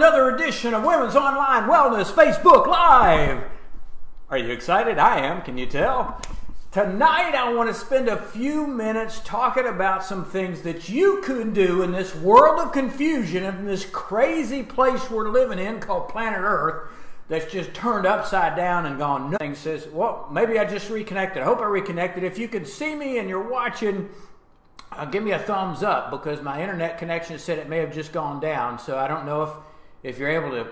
Another edition of Women's Online Wellness Facebook Live. Are you excited? I am, can you tell? Tonight, I want to spend a few minutes talking about some things that you can do in this world of confusion, in this crazy place we're living in called planet Earth that's just turned upside down and gone nothing says well maybe i just reconnected i hope i reconnected if you can see me and you're watching uh, give me a thumbs up because my internet connection said it may have just gone down so i don't know if if you're able to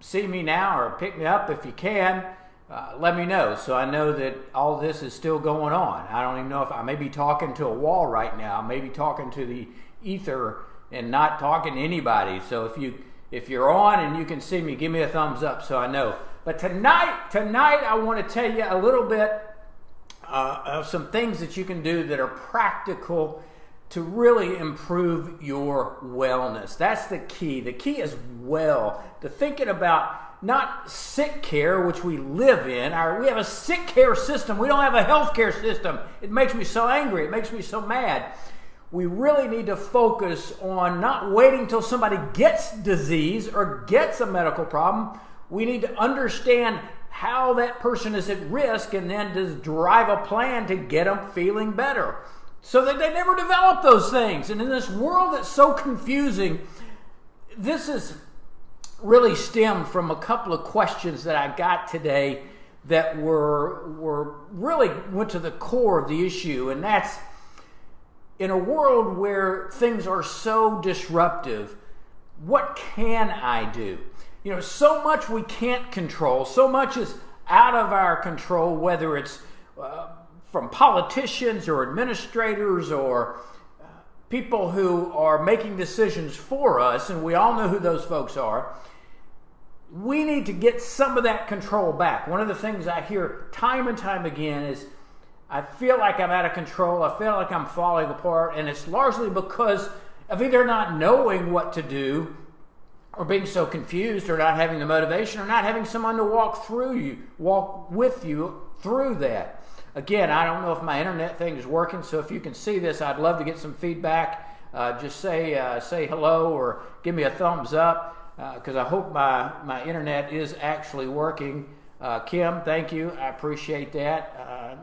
see me now or pick me up if you can uh, let me know so i know that all this is still going on i don't even know if i may be talking to a wall right now i may be talking to the ether and not talking to anybody so if you if you're on and you can see me, give me a thumbs up so I know. But tonight, tonight I want to tell you a little bit uh, of some things that you can do that are practical to really improve your wellness. That's the key. The key is well, to thinking about not sick care, which we live in. Our, we have a sick care system. We don't have a health care system. It makes me so angry. It makes me so mad we really need to focus on not waiting till somebody gets disease or gets a medical problem. We need to understand how that person is at risk and then just drive a plan to get them feeling better so that they never develop those things. And in this world that's so confusing, this is really stemmed from a couple of questions that I got today that were were really went to the core of the issue and that's in a world where things are so disruptive, what can I do? You know, so much we can't control, so much is out of our control, whether it's uh, from politicians or administrators or uh, people who are making decisions for us, and we all know who those folks are. We need to get some of that control back. One of the things I hear time and time again is I feel like I'm out of control. I feel like I'm falling apart. And it's largely because of either not knowing what to do or being so confused or not having the motivation or not having someone to walk through you, walk with you through that. Again, I don't know if my internet thing is working, so if you can see this, I'd love to get some feedback. Uh, just say uh, say hello or give me a thumbs up because uh, I hope my, my internet is actually working. Uh, Kim, thank you. I appreciate that.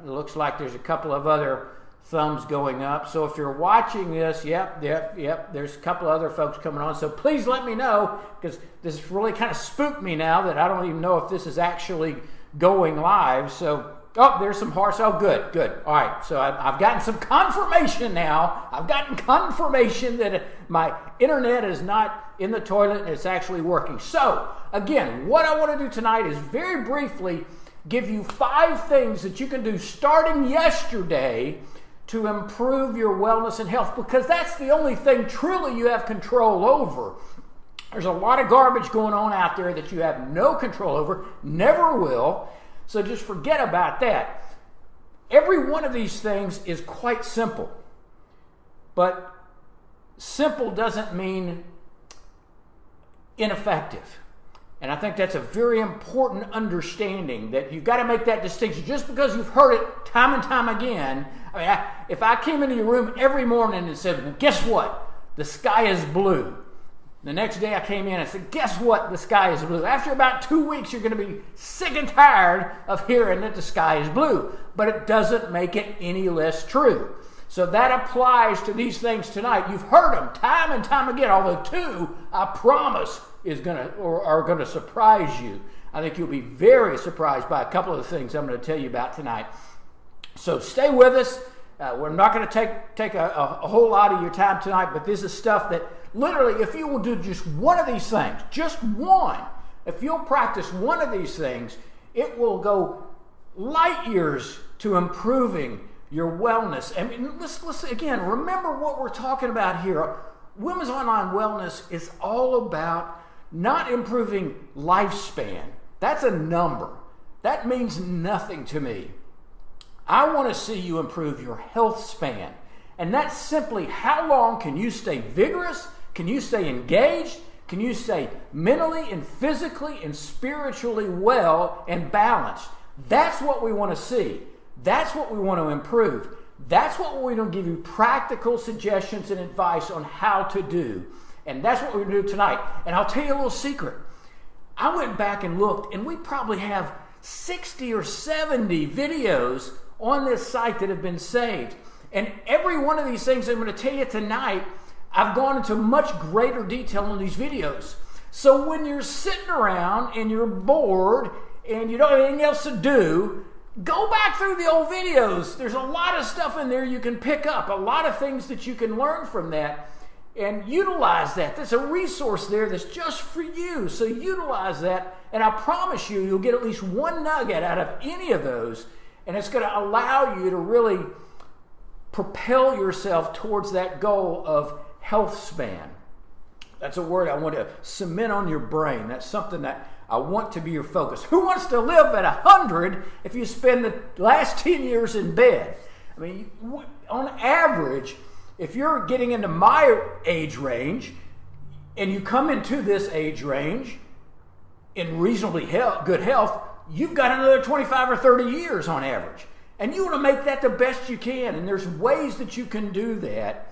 Uh, looks like there's a couple of other thumbs going up. So if you're watching this, yep, yep, yep, there's a couple other folks coming on. So please let me know because this really kind of spooked me now that I don't even know if this is actually going live. So, oh, there's some horse. Oh, good, good. All right. So I've, I've gotten some confirmation now. I've gotten confirmation that my internet is not in the toilet and it's actually working. So, again, what I want to do tonight is very briefly give you five things that you can do starting yesterday to improve your wellness and health because that's the only thing truly you have control over. There's a lot of garbage going on out there that you have no control over, never will. So just forget about that. Every one of these things is quite simple. But simple doesn't mean ineffective. And I think that's a very important understanding that you've got to make that distinction. Just because you've heard it time and time again, I mean, I, if I came into your room every morning and said, well, guess what? The sky is blue. The next day I came in and said, guess what? The sky is blue. After about two weeks, you're going to be sick and tired of hearing that the sky is blue. But it doesn't make it any less true. So that applies to these things tonight. You've heard them time and time again, although two, I promise, is going to or are going to surprise you. I think you'll be very surprised by a couple of the things I'm going to tell you about tonight. So stay with us. Uh, we're not going to take take a, a, a whole lot of your time tonight, but this is stuff that literally, if you will do just one of these things, just one, if you'll practice one of these things, it will go light years to improving your wellness. I mean, let's, let's again remember what we're talking about here. Women's Online Wellness is all about not improving lifespan. That's a number. That means nothing to me. I want to see you improve your health span. And that's simply how long can you stay vigorous? Can you stay engaged? Can you stay mentally and physically and spiritually well and balanced? That's what we want to see. That's what we want to improve. That's what we're going to give you practical suggestions and advice on how to do. And that's what we're going to do tonight. And I'll tell you a little secret. I went back and looked, and we probably have 60 or 70 videos on this site that have been saved. And every one of these things I'm going to tell you tonight, I've gone into much greater detail in these videos. So when you're sitting around and you're bored and you don't have anything else to do, go back through the old videos. There's a lot of stuff in there you can pick up, a lot of things that you can learn from that and utilize that. There's a resource there that's just for you. So utilize that, and I promise you, you'll get at least one nugget out of any of those, and it's going to allow you to really propel yourself towards that goal of health span. That's a word I want to cement on your brain. That's something that I want to be your focus. Who wants to live at 100 if you spend the last 10 years in bed? I mean, on average, if you're getting into my age range and you come into this age range in reasonably health, good health, you've got another 25 or 30 years on average. And you want to make that the best you can. And there's ways that you can do that,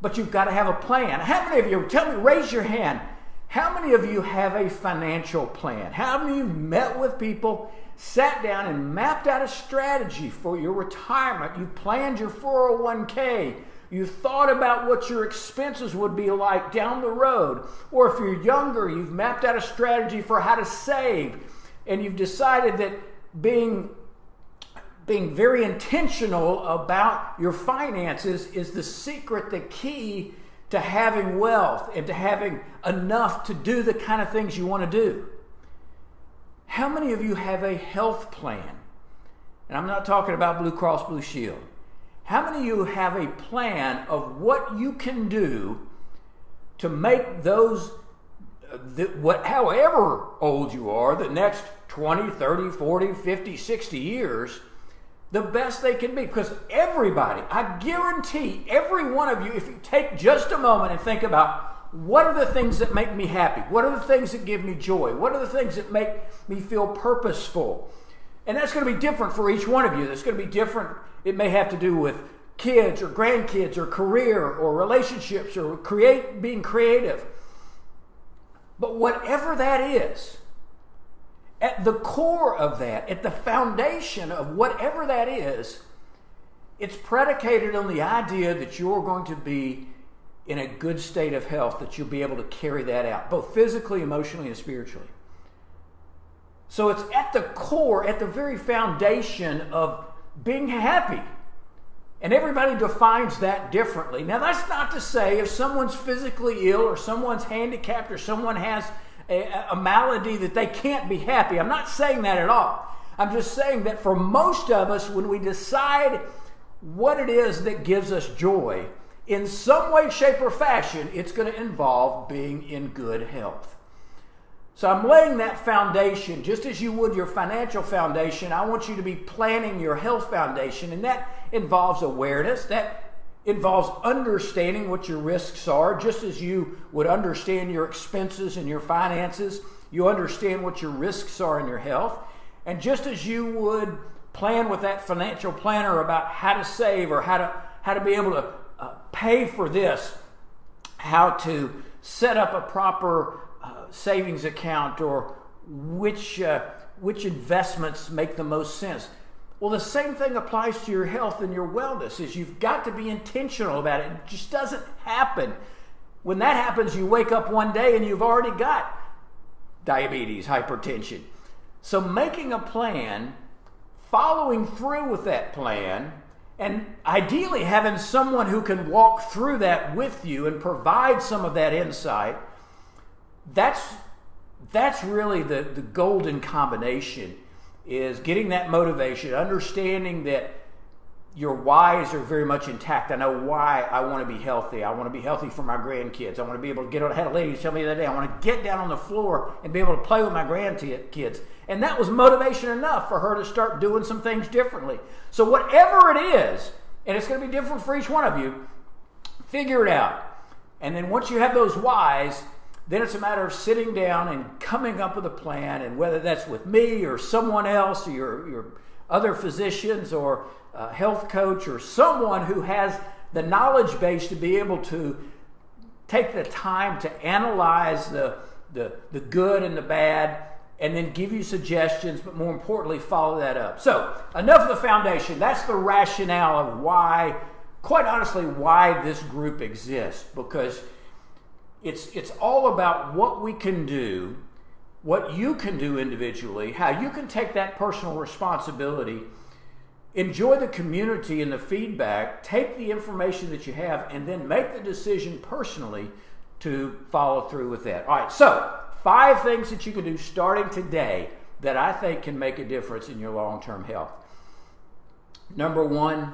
but you've got to have a plan. How many of you, tell me, raise your hand. How many of you have a financial plan? How many of you met with people, sat down, and mapped out a strategy for your retirement? You planned your 401k. You thought about what your expenses would be like down the road. Or if you're younger, you've mapped out a strategy for how to save. And you've decided that being being very intentional about your finances is the secret, the key to having wealth and to having enough to do the kind of things you want to do. How many of you have a health plan? And I'm not talking about Blue Cross Blue Shield. How many of you have a plan of what you can do to make those, uh, the, what, however old you are, the next 20, 30, 40, 50, 60 years, the best they can be. Because everybody, I guarantee every one of you, if you take just a moment and think about what are the things that make me happy? What are the things that give me joy? What are the things that make me feel purposeful? And that's going to be different for each one of you. That's going to be different. It may have to do with kids or grandkids or career or relationships or create being creative. But whatever that is, at the core of that, at the foundation of whatever that is, it's predicated on the idea that you're going to be in a good state of health, that you'll be able to carry that out, both physically, emotionally, and spiritually. So it's at the core, at the very foundation of being happy. And everybody defines that differently. Now, that's not to say if someone's physically ill or someone's handicapped or someone has a, a malady that they can't be happy. I'm not saying that at all. I'm just saying that for most of us, when we decide what it is that gives us joy, in some way, shape, or fashion, it's going to involve being in good health. So I'm laying that foundation just as you would your financial foundation. I want you to be planning your health foundation, and that involves awareness. That involves understanding what your risks are, just as you would understand your expenses and your finances. You understand what your risks are in your health. And just as you would plan with that financial planner about how to save or how to, how to be able to uh, pay for this, how to set up a proper uh, savings account or which, uh, which investments make the most sense well, the same thing applies to your health and your wellness is you've got to be intentional about it. It just doesn't happen. When that happens, you wake up one day and you've already got diabetes, hypertension. So making a plan, following through with that plan, and ideally having someone who can walk through that with you and provide some of that insight, that's that's really the, the golden combination is getting that motivation, understanding that your whys are very much intact. I know why I want to be healthy. I want to be healthy for my grandkids. I want to be able to get on. I had a lady tell me the other day, I want to get down on the floor and be able to play with my grandkids. And that was motivation enough for her to start doing some things differently. So, whatever it is, and it's going to be different for each one of you, figure it out. And then once you have those whys, then it's a matter of sitting down and coming up with a plan, and whether that's with me or someone else, or your, your other physicians or a health coach or someone who has the knowledge base to be able to take the time to analyze the, the, the good and the bad and then give you suggestions, but more importantly, follow that up. So, enough of the foundation. That's the rationale of why, quite honestly, why this group exists. Because it's, it's all about what we can do, what you can do individually, how you can take that personal responsibility, enjoy the community and the feedback, take the information that you have, and then make the decision personally to follow through with that. All right, so five things that you can do starting today that I think can make a difference in your long term health. Number one,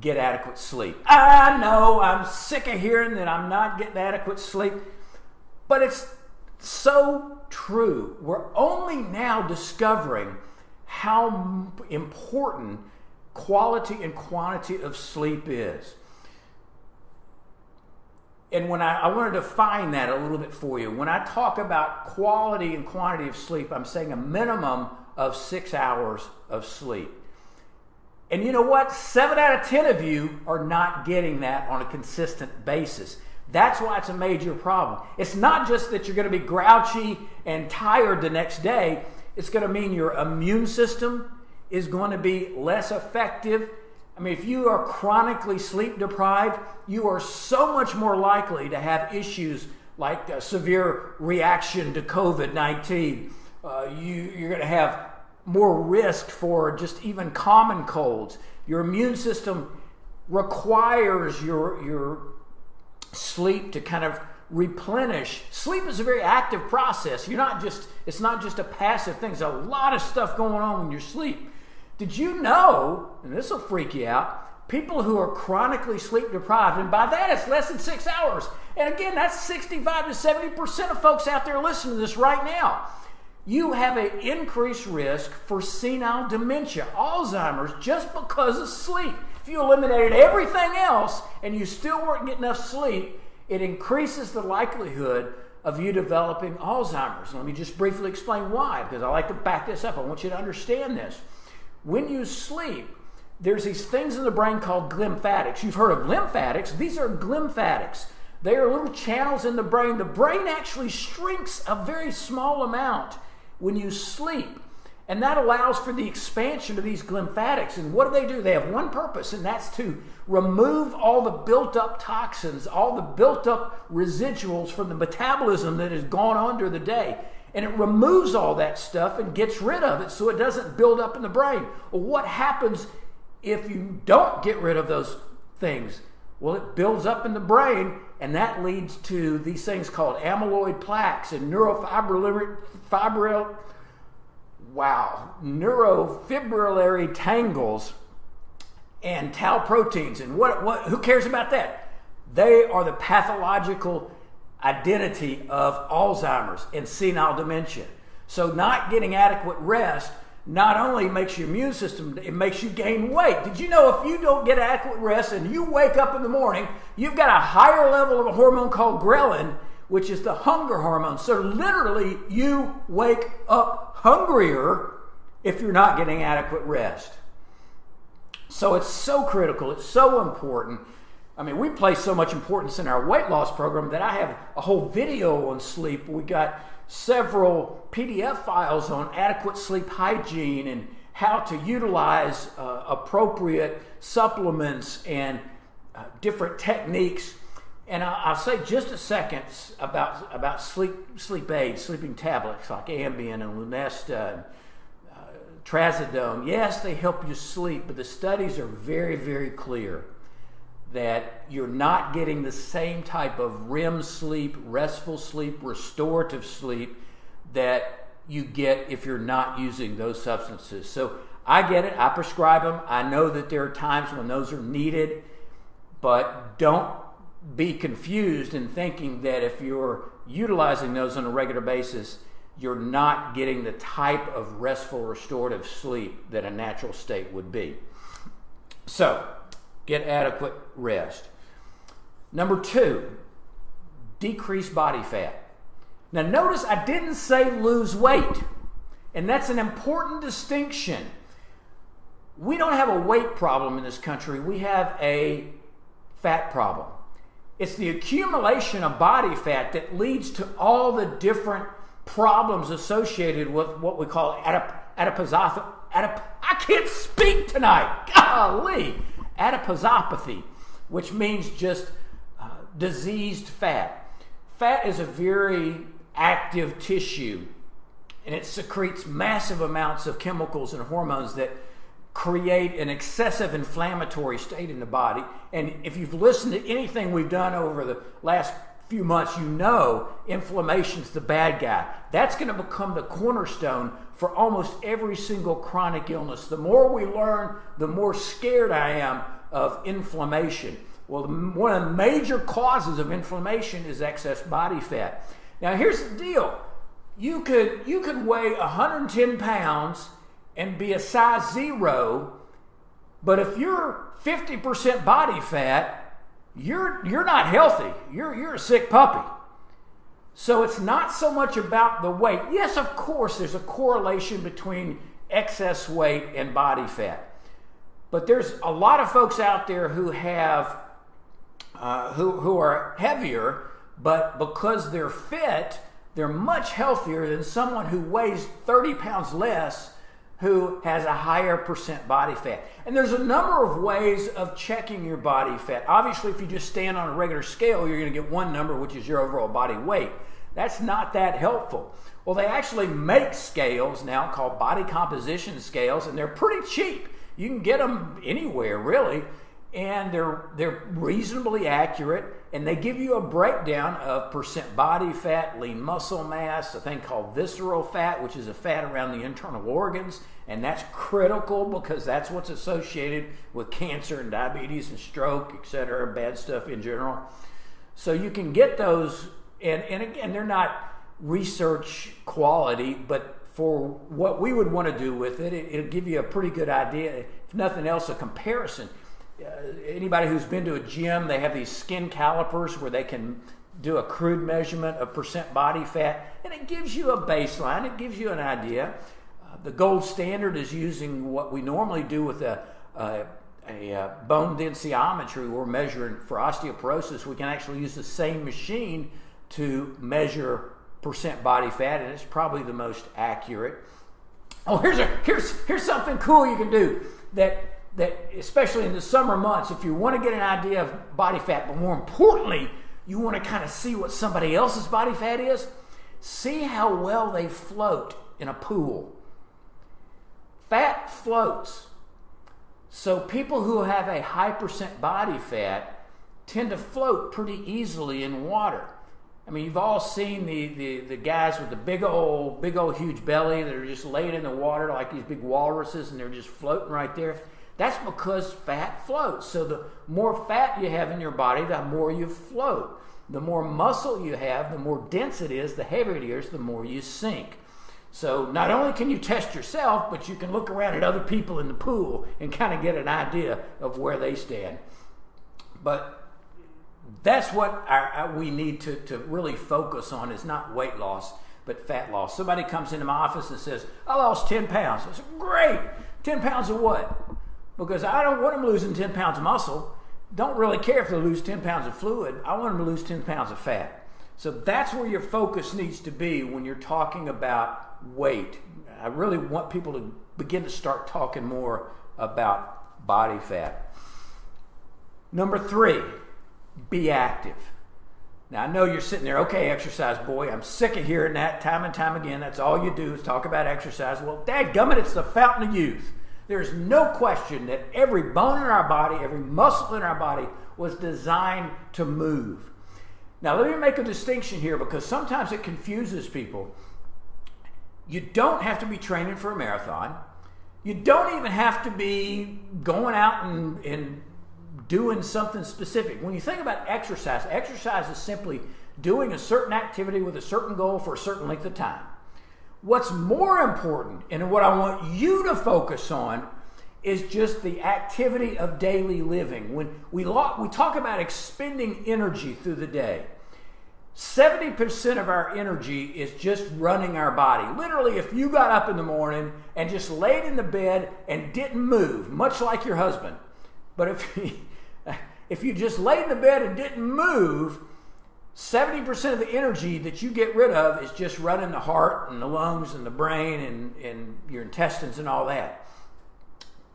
get adequate sleep. I know I'm sick of hearing that I'm not getting adequate sleep, but it's so true. We're only now discovering how important quality and quantity of sleep is. And when I, I want to define that a little bit for you, when I talk about quality and quantity of sleep, I'm saying a minimum of six hours of sleep. And you know what? Seven out of 10 of you are not getting that on a consistent basis. That's why it's a major problem. It's not just that you're going to be grouchy and tired the next day, it's going to mean your immune system is going to be less effective. I mean, if you are chronically sleep deprived, you are so much more likely to have issues like a severe reaction to COVID 19. Uh, you, you're going to have more risk for just even common colds. Your immune system requires your, your sleep to kind of replenish. Sleep is a very active process. You're not just, it's not just a passive thing. There's a lot of stuff going on when you sleep. Did you know, and this will freak you out, people who are chronically sleep deprived, and by that it's less than six hours. And again, that's 65 to 70% of folks out there listening to this right now you have an increased risk for senile dementia, Alzheimer's, just because of sleep. If you eliminated everything else and you still weren't getting enough sleep, it increases the likelihood of you developing Alzheimer's. Let me just briefly explain why, because I like to back this up. I want you to understand this. When you sleep, there's these things in the brain called glymphatics. You've heard of lymphatics. These are glymphatics. They are little channels in the brain. The brain actually shrinks a very small amount when you sleep. And that allows for the expansion of these glymphatics. And what do they do? They have one purpose, and that's to remove all the built up toxins, all the built up residuals from the metabolism that has gone on during the day. And it removes all that stuff and gets rid of it so it doesn't build up in the brain. Well, what happens if you don't get rid of those things? Well, it builds up in the brain, and that leads to these things called amyloid plaques and neurofibrillary, wow, neurofibrillary tangles and tau proteins. And what, what, who cares about that? They are the pathological identity of Alzheimer's and senile dementia. So, not getting adequate rest not only makes your immune system, it makes you gain weight. Did you know if you don't get adequate rest and you wake up in the morning, you've got a higher level of a hormone called ghrelin, which is the hunger hormone. So literally, you wake up hungrier if you're not getting adequate rest. So it's so critical, it's so important. I mean, we place so much importance in our weight loss program that I have a whole video on sleep. We got several PDF files on adequate sleep hygiene and how to utilize uh, appropriate supplements and uh, different techniques. And I'll, I'll, say just a second about about sleep sleep aids, sleeping tablets like Ambien and Lunesta and uh, Trazodone. Yes, they help you sleep, but the studies are very very clear that you're not getting the same type of REM sleep, restful sleep, restorative sleep that you get if you're not using those substances. So I get it. I prescribe them. I know that there are times when those are needed, but don't be confused in thinking that if you're utilizing those on a regular basis, you're not getting the type of restful restorative sleep that a natural state would be. So, get adequate rest. Number two, decrease body fat. Now, notice I didn't say lose weight, and that's an important distinction. We don't have a weight problem in this country, we have a fat problem. It's the accumulation of body fat that leads to all the different problems associated with what we call adip-. Adip- I can't speak tonight. Golly. Adiposopathy, which means just uh, diseased fat. Fat is a very active tissue and it secretes massive amounts of chemicals and hormones that create an excessive inflammatory state in the body. And if you've listened to anything we've done over the last few months, you know inflammation's the bad guy. That's going to become the cornerstone for almost every single chronic illness. The more we learn, the more scared I am of inflammation. Well, one of the major causes of inflammation is excess body fat. Now, here's the deal. You could you could weigh 110 pounds and be a size zero, but if you're 50% body fat, you're you're not healthy. You're you're a sick puppy. So it's not so much about the weight. Yes, of course, there's a correlation between excess weight and body fat. But there's a lot of folks out there who have uh, who who are heavier, but because they're fit, they're much healthier than someone who weighs 30 pounds less who has a higher percent body fat. And there's a number of ways of checking your body fat. Obviously, if you just stand on a regular scale, you're going to get one number, which is your overall body weight. That's not that helpful. Well, they actually make scales now called body composition scales, and they're pretty cheap. You can get them anywhere, really and they're they're reasonably accurate and they give you a breakdown of percent body fat lean muscle mass a thing called visceral fat which is a fat around the internal organs and that's critical because that's what's associated with cancer and diabetes and stroke etc bad stuff in general. So you can get those and and again they're not research quality but for what we would want to do with it, it it'll give you a pretty good idea if nothing else a comparison anybody who's been to a gym, they have these skin calipers where they can do a crude measurement of percent body fat, and it gives you a baseline, it gives you an idea. Uh, the gold standard is using what we normally do with a, a, a, a bone densiometry. We're measuring for osteoporosis. We can actually use the same machine to measure percent body fat, and it's probably the most accurate. Oh, here's a here's here's something cool you can do that that, especially in the summer months, if you want to get an idea of body fat, but more importantly, you want to kind of see what somebody else's body fat is, see how well they float in a pool. Fat floats. So people who have a high percent body fat tend to float pretty easily in water. I mean, you've all seen the, the, the guys with the big old, big old huge belly that are just laying in the water like these big walruses and they're just floating right there. That's because fat floats. So the more fat you have in your body, the more you float. The more muscle you have, the more dense it is, the heavier it is, the more you sink. So not only can you test yourself, but you can look around at other people in the pool and kind of get an idea of where they stand. But that's what our, our, we need to, to really focus on is not weight loss, but fat loss. Somebody comes into my office and says, I lost 10 pounds. I said, great. 10 pounds of what? Because I don't want them losing 10 pounds of muscle. Don't really care if they lose 10 pounds of fluid. I want them to lose 10 pounds of fat. So that's where your focus needs to be when you're talking about weight. I really want people to begin to start talking more about body fat. Number three, be active. Now I know you're sitting there, okay, exercise boy. I'm sick of hearing that time and time again. That's all you do is talk about exercise. Well, dad gummit, it's the fountain of youth. There's no question that every bone in our body, every muscle in our body was designed to move. Now, let me make a distinction here because sometimes it confuses people. You don't have to be training for a marathon. You don't even have to be going out and, and doing something specific. When you think about exercise, exercise is simply doing a certain activity with a certain goal for a certain length of time. What's more important, and what I want you to focus on, is just the activity of daily living. When we, we talk about expending energy through the day, 70% of our energy is just running our body. Literally, if you got up in the morning and just laid in the bed and didn't move, much like your husband, but if, if you just laid in the bed and didn't move, 70% of the energy that you get rid of is just running the heart and the lungs and the brain and, and your intestines and all that.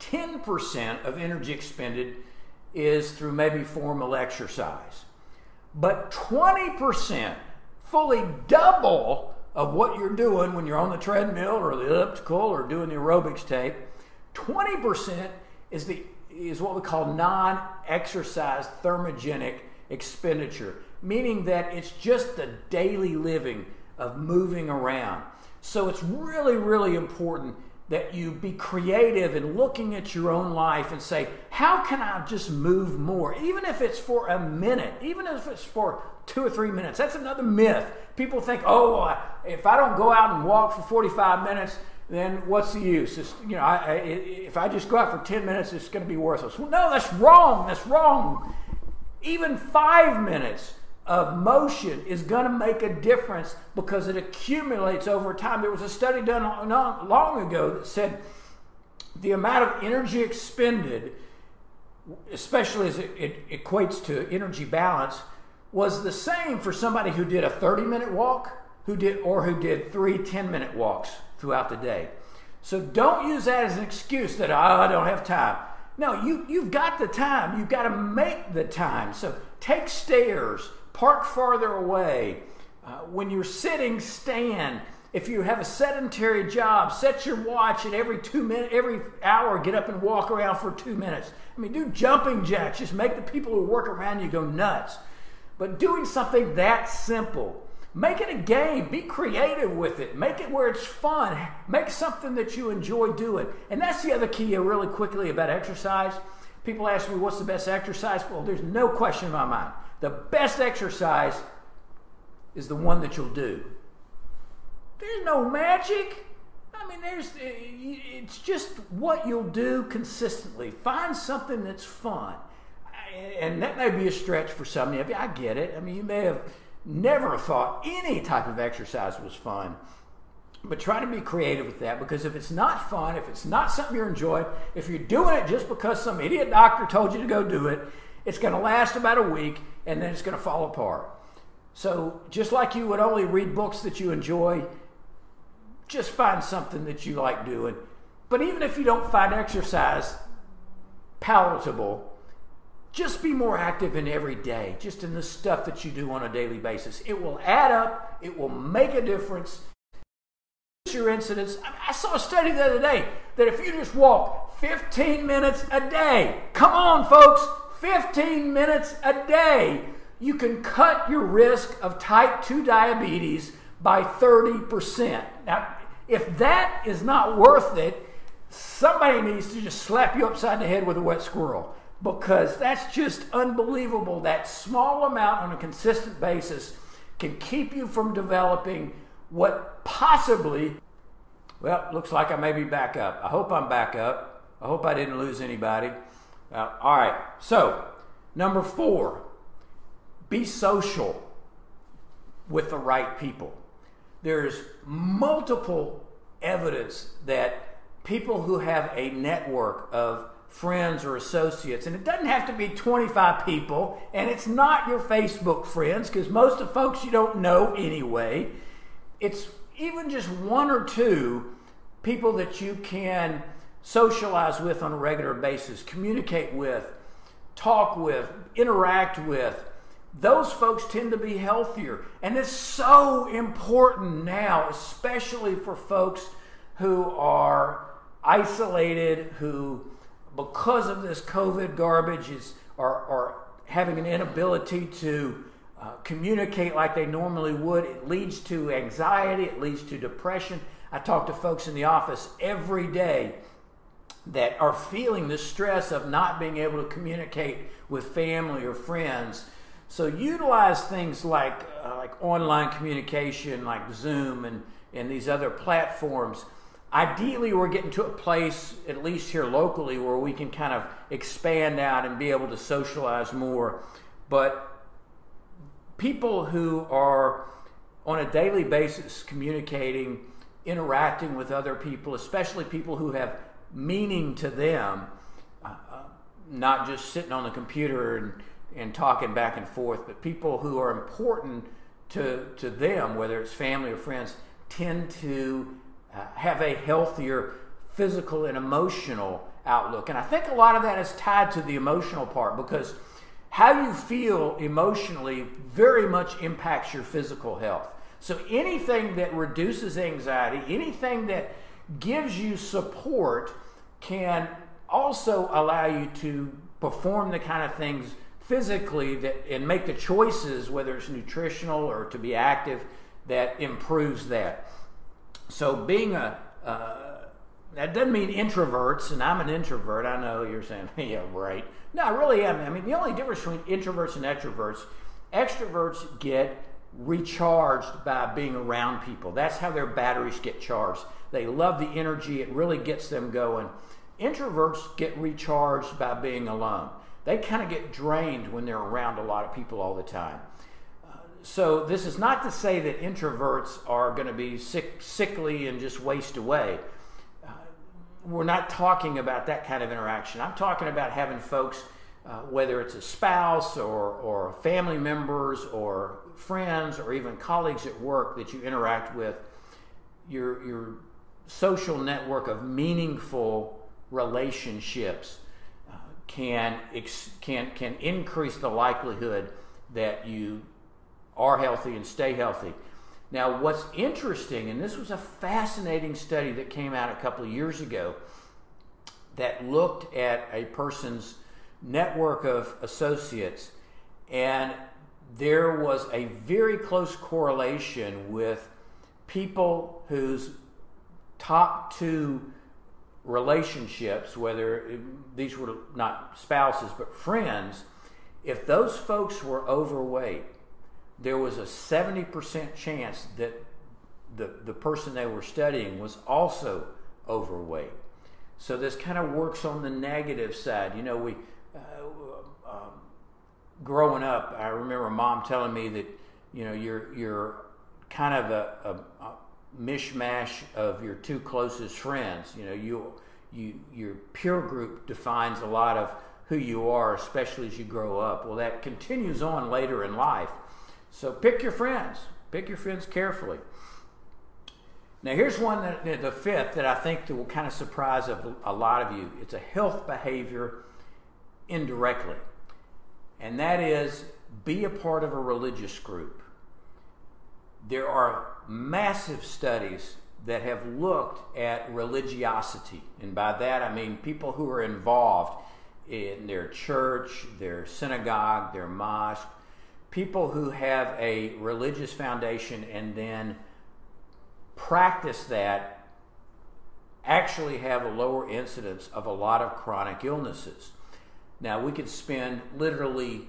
10% of energy expended is through maybe formal exercise. But 20%, fully double of what you're doing when you're on the treadmill or the elliptical or doing the aerobics tape, 20% is the is what we call non-exercise thermogenic expenditure, meaning that it's just the daily living of moving around. So it's really, really important that you be creative in looking at your own life and say, how can I just move more? Even if it's for a minute, even if it's for two or three minutes. That's another myth. People think, oh, if I don't go out and walk for 45 minutes, then what's the use? It's, you know, I, I, if I just go out for 10 minutes, it's going to be worthless. Well, no, that's wrong. That's wrong. Even five minutes of motion is going to make a difference because it accumulates over time. There was a study done long ago that said the amount of energy expended, especially as it, it equates to energy balance, was the same for somebody who did a 30 minute walk who did or who did three 10 minute walks throughout the day. So don't use that as an excuse that oh, I don't have time. No, you, you've got the time. You've got to make the time. So take stairs, park farther away. Uh, when you're sitting, stand. If you have a sedentary job, set your watch and every two minutes, every hour, get up and walk around for two minutes. I mean, do jumping jacks. Just make the people who work around you go nuts. But doing something that simple, make it a game. Be creative with it. Make it where it's fun. Make something that you enjoy doing. And that's the other key, really quickly, about exercise. People ask me, what's the best exercise? Well, there's no question in my mind. The best exercise is the one that you'll do. There's no magic. I mean, there's eh, it's just what you'll do consistently. Find something that's fun. And that may be a stretch for some of you. I get it. I mean, you may have never thought any type of exercise was fun. But try to be creative with that because if it's not fun, if it's not something you're enjoying, if you're doing it just because some idiot doctor told you to go do it, it's going to last about a week and then it's going to fall apart. So, just like you would only read books that you enjoy, just find something that you like doing. But even if you don't find exercise palatable, just be more active in every day, just in the stuff that you do on a daily basis. It will add up, it will make a difference. Your incidents. I saw a study the other day that if you just walk 15 minutes a day, come on, folks, 15 minutes a day, you can cut your risk of type 2 diabetes by 30%. Now, if that is not worth it, somebody needs to just slap you upside the head with a wet squirrel because that's just unbelievable. That small amount on a consistent basis can keep you from developing what possibly, well, looks like I may be back up. I hope I'm back up. I hope I didn't lose anybody. Uh, all right, so number four, be social with the right people. There's multiple evidence that people who have a network of friends or associates, and it doesn't have to be 25 people, and it's not your Facebook friends, because most of folks you don't know anyway. It's even just one or two people that you can socialize with on a regular basis, communicate with, talk with, interact with, those folks tend to be healthier. And it's so important now, especially for folks who are isolated, who, because of this COVID garbage, is, are, are having an inability to uh, communicate like they normally would. It leads to anxiety, it leads to depression. I talk to folks in the office every day that are feeling the stress of not being able to communicate with family or friends. So utilize things like uh, like online communication, like Zoom and and these other platforms. Ideally, we're getting to a place, at least here locally, where we can kind of expand out and be able to socialize more. But people who are on a daily basis communicating, interacting with other people, especially people who have meaning to them, uh, uh, not just sitting on the computer and, and talking back and forth, but people who are important to, to them, whether it's family or friends, tend to uh, have a healthier physical and emotional outlook. And I think a lot of that is tied to the emotional part because how you feel emotionally very much impacts your physical health. So anything that reduces anxiety, anything that gives you support can also allow you to perform the kind of things physically that and make the choices whether it's nutritional or to be active that improves that so being a uh, that doesn't mean introverts and i'm an introvert. I know you're saying yeah right. No i really am. I mean the only difference between introverts and extroverts extroverts get recharged by being around people. That's how their batteries get charged. They love the energy. It really gets them going. Introverts get recharged by being alone. They kind of get drained when they're around a lot of people all the time. So, this is not to say that introverts are going to be sick, sickly and just waste away. We're not talking about that kind of interaction. I'm talking about having folks, uh, whether it's a spouse or, or family members or friends or even colleagues at work that you interact with, your, your social network of meaningful relationships uh, can, ex- can, can increase the likelihood that you are healthy and stay healthy. Now, what's interesting, and this was a fascinating study that came out a couple of years ago that looked at a person's network of associates, and there was a very close correlation with people whose top two relationships, whether these were not spouses but friends, if those folks were overweight, there was a 70% chance that the, the person they were studying was also overweight. So this kind of works on the negative side. You know, we, uh, um, growing up, I remember mom telling me that, you know, you're, you're kind of a, a, a mishmash of your two closest friends. You know, you, you, your peer group defines a lot of who you are, especially as you grow up. Well, that continues on later in life. So pick your friends. Pick your friends carefully. Now, here's one that the fifth that I think that will kind of surprise a, a lot of you. It's a health behavior indirectly, and that is be a part of a religious group. There are massive studies that have looked at religiosity. And by that I mean people who are involved in their church, their synagogue, their mosque, people who have a religious foundation and then practice that actually have a lower incidence of a lot of chronic illnesses. Now, we could spend literally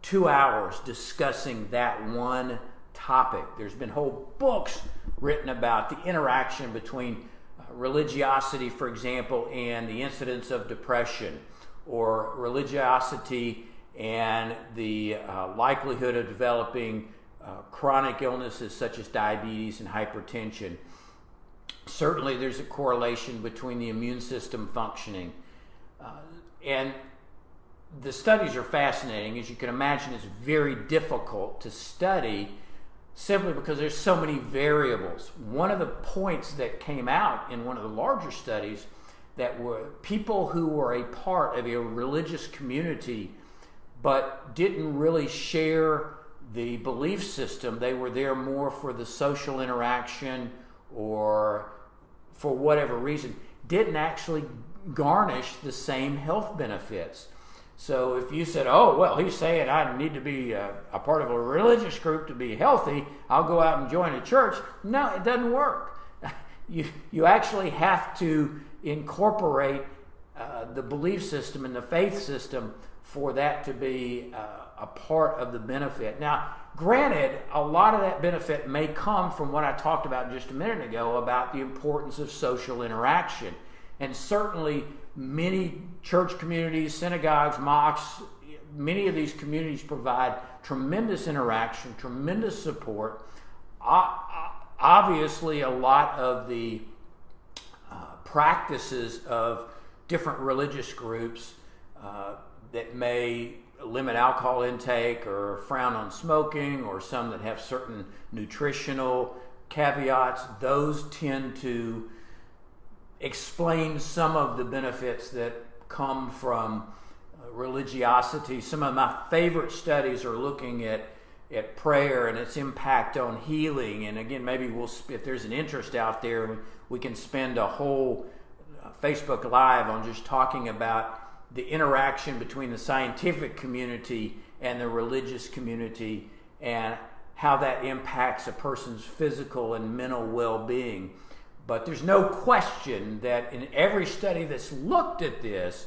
two hours discussing that one topic. There's been whole books written about the interaction between uh, religiosity, for example, and the incidence of depression, or religiosity and the uh, likelihood of developing uh, chronic illnesses such as diabetes and hypertension. Certainly, there's a correlation between the immune system functioning. Uh, and the studies are fascinating. As you can imagine, it's very difficult to study simply because there's so many variables. One of the points that came out in one of the larger studies that were people who were a part of a religious community but didn't really share the belief system. They were there more for the social interaction or for whatever reason, didn't actually garnish the same health benefits. So if you said, oh, well, he's saying I need to be a, a, part of a religious group to be healthy, I'll go out and join a church. No, it doesn't work. You, you actually have to incorporate uh, the belief system and the faith system for that to be uh, a part of the benefit. Now, granted, a lot of that benefit may come from what I talked about just a minute ago about the importance of social interaction. And certainly, many church communities, synagogues, mosques, many of these communities provide tremendous interaction, tremendous support. Obviously, a lot of the uh, practices of different religious groups uh, that may limit alcohol intake or frown on smoking, or some that have certain nutritional caveats, those tend to explain some of the benefits that come from uh, religiosity. Some of my favorite studies are looking at at prayer and its impact on healing. And again, maybe we'll if there's an interest out there, we can spend a whole uh, Facebook Live on just talking about the interaction between the scientific community and the religious community and how that impacts a person's physical and mental well being. But there's no question that in every study that's looked at this,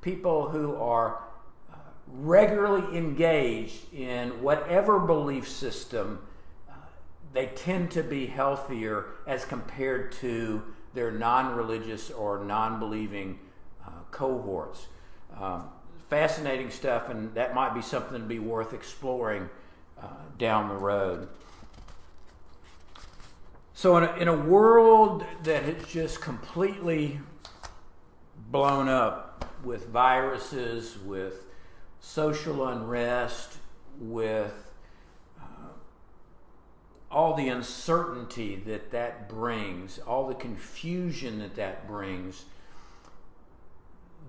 people who are uh, regularly engaged in whatever belief system, uh, they tend to be healthier as compared to their non religious or non believing uh, cohorts. Um, fascinating stuff, and that might be something to be worth exploring uh, down the road. So, in a, in a world that has just completely blown up with viruses, with social unrest, with uh, all the uncertainty that that brings, all the confusion that that brings,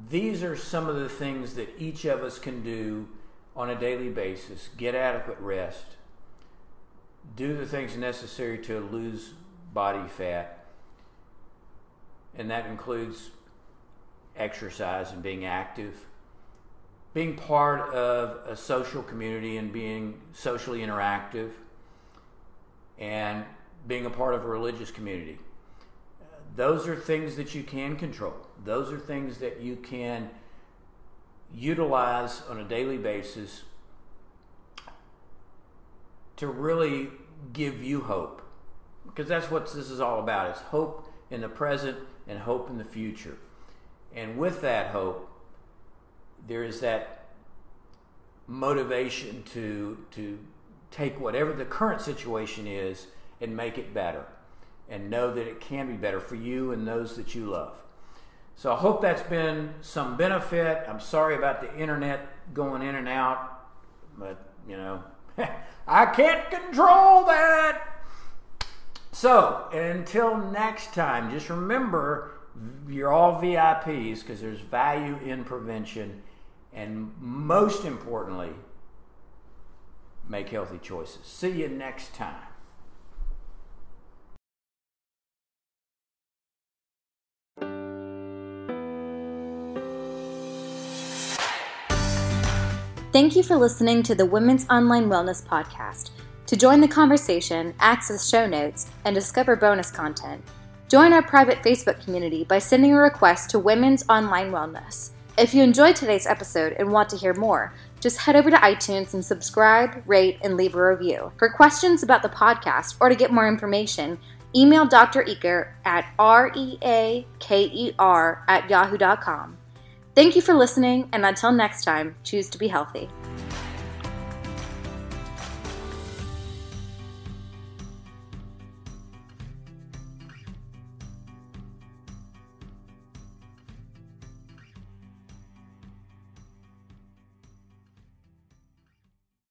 these are some of the things that each of us can do on a daily basis. Get adequate rest, do the things necessary to lose body fat, and that includes exercise and being active, being part of a social community and being socially interactive, and being a part of a religious community those are things that you can control. Those are things that you can utilize on a daily basis to really give you hope. Because that's what this is all about. It's hope in the present and hope in the future. And with that hope, there is that motivation to to take whatever the current situation is and make it better and know that it can be better for you and those that you love. So I hope that's been some benefit. I'm sorry about the internet going in and out, but you know, I can't control that. So until next time, just remember you're all VIPs because there's value in prevention, and most importantly, make healthy choices. See you next time. Thank you for listening to the Women's Online Wellness Podcast. To join the conversation, access show notes, and discover bonus content, join our private Facebook community by sending a request to Women's Online Wellness. If you enjoyed today's episode and want to hear more, just head over to iTunes and subscribe, rate, and leave a review. For questions about the podcast or to get more information, email Dr. Eaker at R-E-A-K-E-R at yahoo.com. Thank you for listening, and until next time, choose to be healthy.